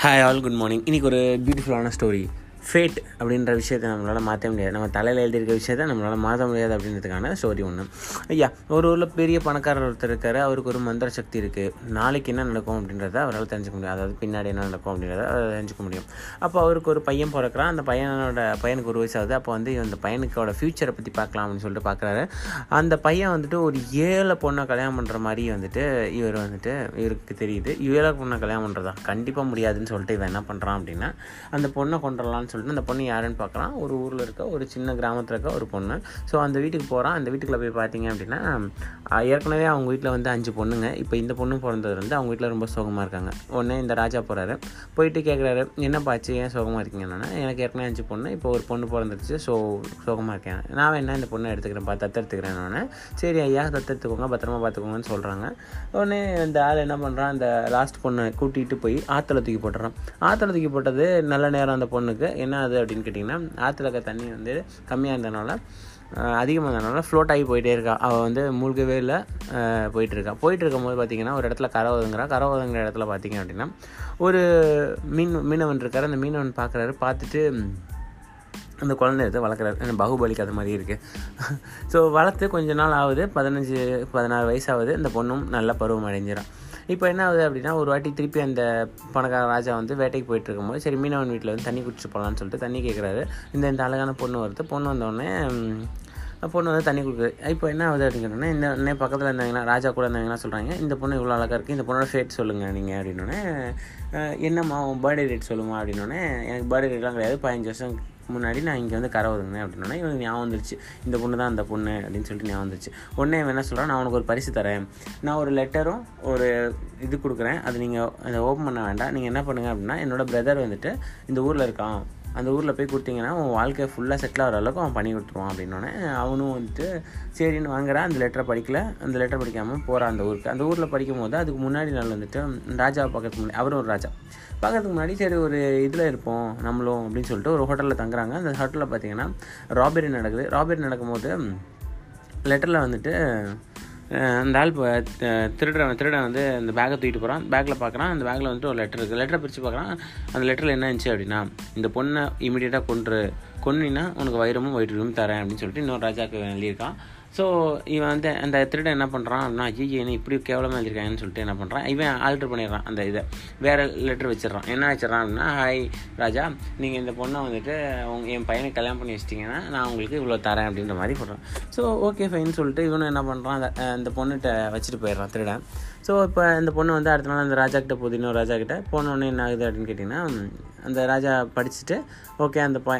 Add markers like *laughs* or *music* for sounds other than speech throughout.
Hi all good morning இன்றைக்கி ஒரு பியூட்டிஃபுல்லான ஸ்டோரி ஃபேட் அப்படின்ற விஷயத்தை நம்மளால் மாற்ற முடியாது. நம்ம தலையில் எழுதியிருக்க விஷயத்தை நம்மளால் மாற்ற முடியாது அப்படின்றதுக்கான ஸ்டோரி ஒன்று ஐயா ஒரு ஊரில் பெரிய பணக்காரர் ஒருத்தர் இருக்கார். அவருக்கு ஒரு மந்திர சக்தி இருக்குது நாளைக்கு என்ன நடக்கும் அப்படின்றத அவரால் தெரிஞ்சுக்க முடியும். அதாவது பின்னாடி என்ன நடக்கும் அப்படின்றத அவரால் தெரிஞ்சுக்க முடியும். அப்போ அவருக்கு ஒரு பையன் பிறக்கிறான். அந்த பையனோட பையனுக்கு ஒரு வயசு ஆகுது. அப்போ வந்து அந்த பையனுக்கோட ஃப்யூச்சரை பற்றி பார்க்கலாம் அப்படின்னு சொல்லிட்டு பார்க்குறாரு. அந்த பையன் வந்துட்டு ஒரு ஏழை பொண்ணை கல்யாணம் பண்ணுற மாதிரி வந்துட்டு இவர் வந்துட்டு இவருக்கு தெரியுது. ஏழை பொண்ணை கல்யாணம் பண்ணுறதா கண்டிப்பாக முடியாதுன்னு சொல்லிட்டு இவன் என்ன பண்ணுறான் அப்படின்னா அந்த பொண்ணை கொண்டுடலான்னு சொல்லிட்டு அந்த பொண்ணு யாருன்னு பார்க்குறான் ஒரு ஊரில் இருக்க ஒரு சின்ன கிராமத்தில் இருக்க ஒரு பொண்ணு. ஸோ அந்த வீட்டுக்கு போகிறான் அந்த வீட்டுக்குள்ளே போய் பார்த்தீங்க அப்படின்னா ஏற்கனவே அவங்க வீட்டில் வந்து அஞ்சு பொண்ணுங்க. இப்போ இந்த பொண்ணு பிறந்தது வந்து அவங்க வீட்டில் ரொம்ப சோகமாக இருக்காங்க. உடனே இந்த ராஜா போகிறாரு போயிட்டு கேட்குறாரு என்னப்பாச்சு ஏன் சோகமாக இருக்கீங்க? என்னன்னா எனக்கு ஏற்கனவே அஞ்சு பொண்ணு. இப்போ ஒரு பொண்ணு பிறந்துருச்சு. ஸோ சோகமாக இருக்கேன். நான் வேணா இந்த பொண்ணை எடுத்துக்கிறேன்ப்பா தத்தெடுத்துக்கிறேன். நான் சரி ஐயா தத்தெடுத்துக்கோங்க. பத்திரமா பார்த்துக்கோங்கன்னு சொல்கிறாங்க உடனே இந்த ஆள் என்ன பண்ணுறான் அந்த லாஸ்ட் பொண்ணை கூட்டிகிட்டு போய் ஆற்றுல தூக்கி போட்டுறான். ஆற்றுல தூக்கி போட்டது நல்ல நேரம் அந்த பொண்ணுக்கு. என்ன அது அப்படின்னு கேட்டிங்கன்னா ஆற்றுல இருக்க தண்ணி வந்து கம்மியாக இருந்தனால அதிகமாக இருந்தனால ஃப்ளோட் ஆகி போயிட்டே இருக்கா. அவள் வந்து மூழ்கவே இல்லை போயிட்டுருக்கா போயிட்டு இருக்கும்போது பார்த்தீங்கன்னா ஒரு இடத்துல கரை ஒதுங்குறா. கரை ஒதுங்குற இடத்துல பார்த்தீங்க அப்படின்னா ஒரு மீன் மீனவன் இருக்கார். அந்த மீனவன் பார்க்குறாரு பார்த்துட்டு அந்த குழந்தை எடுத்து வளர்க்குறாரு. என்ன பாகுபலி கதை மாதிரி இருக்குது ஸோ *laughs* வளர்த்து கொஞ்ச நாள் ஆகுது. பதினஞ்சு பதினாறு வயசாகுது இந்த பொண்ணும் நல்ல பருவம் அடைஞ்சிடும் இப்போ என்ன ஆகுது அப்படின்னா ஒரு வாட்டி திருப்பி அந்த பணக்கார ராஜா வந்து வேட்டைக்கு போயிட்டு இருக்கும்போது சரி மீனவன் வீட்டில் வந்து தண்ணி குடிச்சு போகலான்னு சொல்லிட்டு தண்ணி கேட்குறாரு இந்த இந்த அழகான பொண்ணு வருது. பொண்ணு வந்தோடனே பொண்ணு வந்து தண்ணி கொடுக்குது. இப்போ என்ன ஆகுது அப்படிங்கிறோன்னே இந்த இன்னே பக்கத்தில் இருந்தாங்கன்னா ராஜா கூட இருந்தாங்கன்னா சொல்கிறாங்க இந்த பொண்ணு இவ்வளோ அழகாக இருக்குது இந்த பொண்ணோட ஃபேட் சொல்லுங்கள் நீங்கள் அப்படின்னோடனே என்னம்மா உன் பர்த்டே டேட் சொல்லுமா அப்படின்னோடனே எனக்கு பர்த்டே டேட்லாம் கிடையாது பதினஞ்சு வருஷம் முன்னாடி நான் இங்கே வந்து கரை ஒதுங்கினேன் அப்படின்னா இவனுக்கு ஞாபகம் வந்துருச்சு. இந்த பொண்ணு தான் அந்த பொண்ணு அப்படின்னு சொல்லிட்டு ஞாபகம் வந்துருச்சு. உடனே இவன் என்ன சொல்கிறான் நான் உனக்கு ஒரு பரிசு தரேன். நான் ஒரு லெட்டரும் ஒரு இது கொடுக்குறேன். அது நீங்கள் அதை ஓப்பன் பண்ண வேண்டாம். நீங்கள் என்ன பண்ணுங்க அப்படின்னா என்னோடய பிரதர் வந்துட்டு இந்த ஊரில் இருக்கான். அந்த ஊரில் போய் கொடுத்தீங்கன்னா உன் வாழ்க்கை ஃபுல்லாக செட்டில் ஆகிற அளவுக்கு அவன் பண்ணி கொடுத்துருவான் அப்படின்னோடனே அவனும் வந்துட்டு சரின்னு வாங்குறான் அந்த லெட்டரை படிக்கல. அந்த லெட்டர் படிக்காமல் போகிறான் அந்த ஊருக்கு. அந்த ஊரில் படிக்கும் போது அதுக்கு முன்னாடி நாள் வந்துட்டு ராஜாவை பார்க்கறதுக்கு முன்னாடி அவரும் ஒரு ராஜா. பார்க்கறதுக்கு முன்னாடி சரி ஒரு இதில் இருப்போம் நம்மளும் அப்படின்னு சொல்லிட்டு ஒரு ஹோட்டலில் தங்குறாங்க. அந்த ஹோட்டலில் பார்த்தீங்கன்னா ராபரி நடக்குது. ராபரி நடக்கும்போது லெட்டரில் வந்துட்டு அந்த ஆள் இப்போ திருடன் திருடன் வந்து அந்த பேக்கை தூக்கிட்டு போகிறான் பேக்கில் பார்க்குறான். அந்த பேக்கில் வந்துட்டு ஒரு லெட்டர் இருக்குது லெட்டரை பிரித்து பார்க்குறான். அந்த லெட்டரில் என்ன இருந்துச்சு அப்படின்னா இந்த பொண்ணை இமீடியட்டாக கொன்று கொன்னினா உனக்கு வைரமும் வயிற்றுமும் தரேன் அப்படின்னு சொல்லிட்டு இன்னொரு ராஜாவுக்கு எழுதியிருக்கான். ஸோ இவன் வந்து அந்த திருடன் என்ன பண்ணுறான் அப்படின்னா ஐயோ என்ன இப்படி கேவலமாக எழுதியிருக்காங்கன்னு சொல்லிட்டு என்ன பண்ணுறான் இவன் ஆல்ட்ரு பண்ணிடுறான் அந்த இதை. வேறு லெட்டர் வச்சிடுறான். என்ன வச்சிடறான் அப்படின்னா ஹாய் ராஜா நீங்கள் இந்த பொண்ணை வந்துட்டு உங்க என் பையனை கல்யாணம் பண்ணி வச்சிட்டிங்கன்னா நான் உங்களுக்கு இவ்வளோ தரேன் அப்படின்ற மாதிரி போடுறான். ஸோ ஓகே ஃபைன் சொல்லிட்டு இவனும் என்ன பண்ணுறான் அந்த அந்த பொண்ணுகிட்ட வச்சுட்டு போயிடுறான் திருடன். ஸோ இப்போ இந்த பொண்ணு வந்து அடுத்த நாள் அந்த ராஜா கிட்ட போகுது. இன்னொரு ராஜா கிட்ட போன என்ன ஆகுது அப்படின்னு கேட்டிங்கன்னா அந்த ராஜா படிச்சுட்டு ஓகே அந்த ப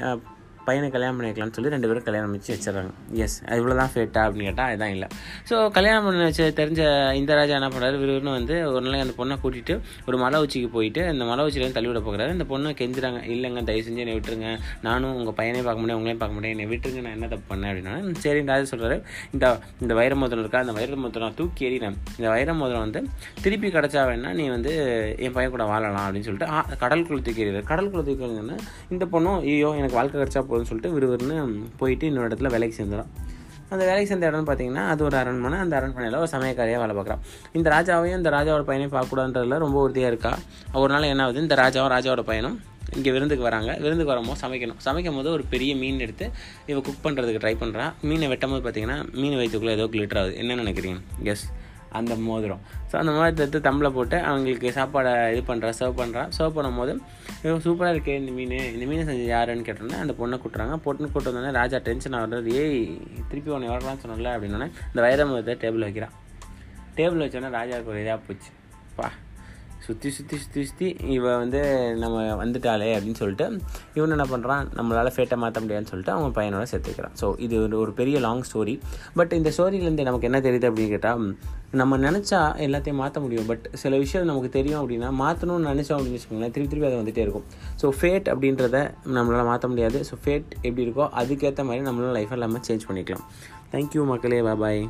பையனை கல்யாணம் பண்ணிக்கலாம்னு சொல்லி ரெண்டு பேரும் கல்யாணம் வச்சு வச்சிடறாங்க. எஸ் இவ்வளோ தான் ஃபேட்டா அப்படின்னு கேட்டால் அதுதான் இல்லை. ஸோ கல்யாணம் பண்ணி வச்சு தெரிஞ்ச இந்த ராஜா என்ன பண்ணுறாரு விறுவிறுன்னு வந்து ஒரு நாளைக்கு அந்த பொண்ணை கூட்டிகிட்டு ஒரு மலை உச்சிக்கு போயிட்டு அந்த மலை உச்சியில் தள்ளி விட போகிறாரு இந்த பொண்ணை கெஞ்சுறாங்க இல்லைங்க தயவு செஞ்சு என்னை விட்டுருங்க. நானும் உங்கள் பையனையும் பார்க்க முடியும் உங்களையும் பார்க்க முடியும். என்னை விட்டுருங்க நான் என்ன தப்பு பண்ணேன்? அப்படின்னா சரி ராஜா சொல்கிறாரு இந்த இந்த வைர மோதிரம் இருக்கா? அந்த வைர மோதிரம் தூக்கி எறினேன் இந்த வைர மோதிரம் வந்து திருப்பி கிடச்சா வேணா நீ வந்து என் பையன் கூட வாழலாம் அப்படின்னு சொல்லிட்டு கடல் குளத்துக்கு தூக்கி எறிகிறார் கடலுக்குள்ள தூக்கி இந்த பொண்ணும் ஐயோ எனக்கு வாழ்க்கை கிடச்சா போதும்னு சொல்லிட்டு விறுவிறுன்னு போயிட்டு இன்னொரு இடத்துல வேலைக்கு சேர்ந்துடும் அந்த வேலைக்கு சேர்ந்த இடம்னு பார்த்தீங்கன்னா அது ஒரு அரண்மனை. அந்த அரண்மனையில் ஒரு சமயக்காரியாக வேலை பார்க்குறான். இந்த ராஜாவையும் இந்த ராஜாவோட பையனையும் பார்க்கக்கூடாதுன்றதுல ரொம்ப உறுதியாக இருக்கா? ஒரு நாள் என்ன ஆகுது? இந்த ராஜாவும் ராஜாவோட பையனும் இங்கே விருந்துக்கு வராங்க. விருந்துக்கு வரும்போது சமைக்கணும். சமைக்கும் போது ஒரு பெரிய மீன் எடுத்து இவ குக் பண்ணுறதுக்கு ட்ரை பண்ணுறா மீனை வெட்டும் போது பார்த்தீங்கன்னா மீன் வயிற்றுக்குள்ளே ஏதோ கிளிட்டர் ஆகுது. என்ன நினைக்கிறீங்க? எஸ் அந்த மோதிரம். ஸோ அந்த மோதிரத்தை எடுத்து தம்பில் போட்டு அவங்களுக்கு சாப்பாடை இது பண்ணுறா சர்வ் பண்ணுறா சர்வ் பண்ணும்போது போது சூப்பராக இருக்கே இந்த மீன். இந்த மீனை செஞ்சு யாருன்னு கேட்டோன்னே அந்த பொண்ணை கூட்டுறாங்க பொண்ணு கூட்டு வந்தோடனே ராஜா டென்ஷன் ஆகிறது ஏய் திருப்பி உன்னை வரலாம்னு சொன்னல அப்படின்னோடனே இந்த வைரமுகத்தை டேபிள் வைக்கிறான் டேபிள் வச்சோன்னே ராஜாவுக்கு ஒரு இதாக போச்சு. பா சுற்றி சுற்றி சுற்றி சுற்றி இவன் வந்து நம்ம வந்துட்டாளே அப்படின்னு சொல்லிட்டு இவன் என்ன பண்ணுறான் நம்மளால் ஃபேட்டை மாற்ற முடியாதுன்னு சொல்லிட்டு அவங்க பையனோட சேர்த்துக்கிறான். ஸோ இது ஒரு ஒரு பெரிய லாங் ஸ்டோரி பட் இந்த ஸ்டோரியிலேருந்து நமக்கு என்ன தெரியுது அப்படின்னு கேட்டால் நம்ம நினச்சா எல்லாத்தையும் மாற்ற முடியும். பட் சில விஷயம் நமக்கு தெரியும் அப்படின்னா மாற்றணும்னு நினச்சோம் அப்படின்னு வச்சுக்கோங்களேன் திருப்பி திருப்பி அது வந்துகிட்டே இருக்கும். ஸோ ஃபேட் அப்படின்றத நம்மளால் மாற்ற முடியாது. ஸோ ஃபேட் எப்படி இருக்கோ அதுக்கேற்ற மாதிரி நம்மளால் லைஃப் எல்லாமே சேஞ்ச் பண்ணிக்கலாம். தேங்க்யூ மக்களே. பாய்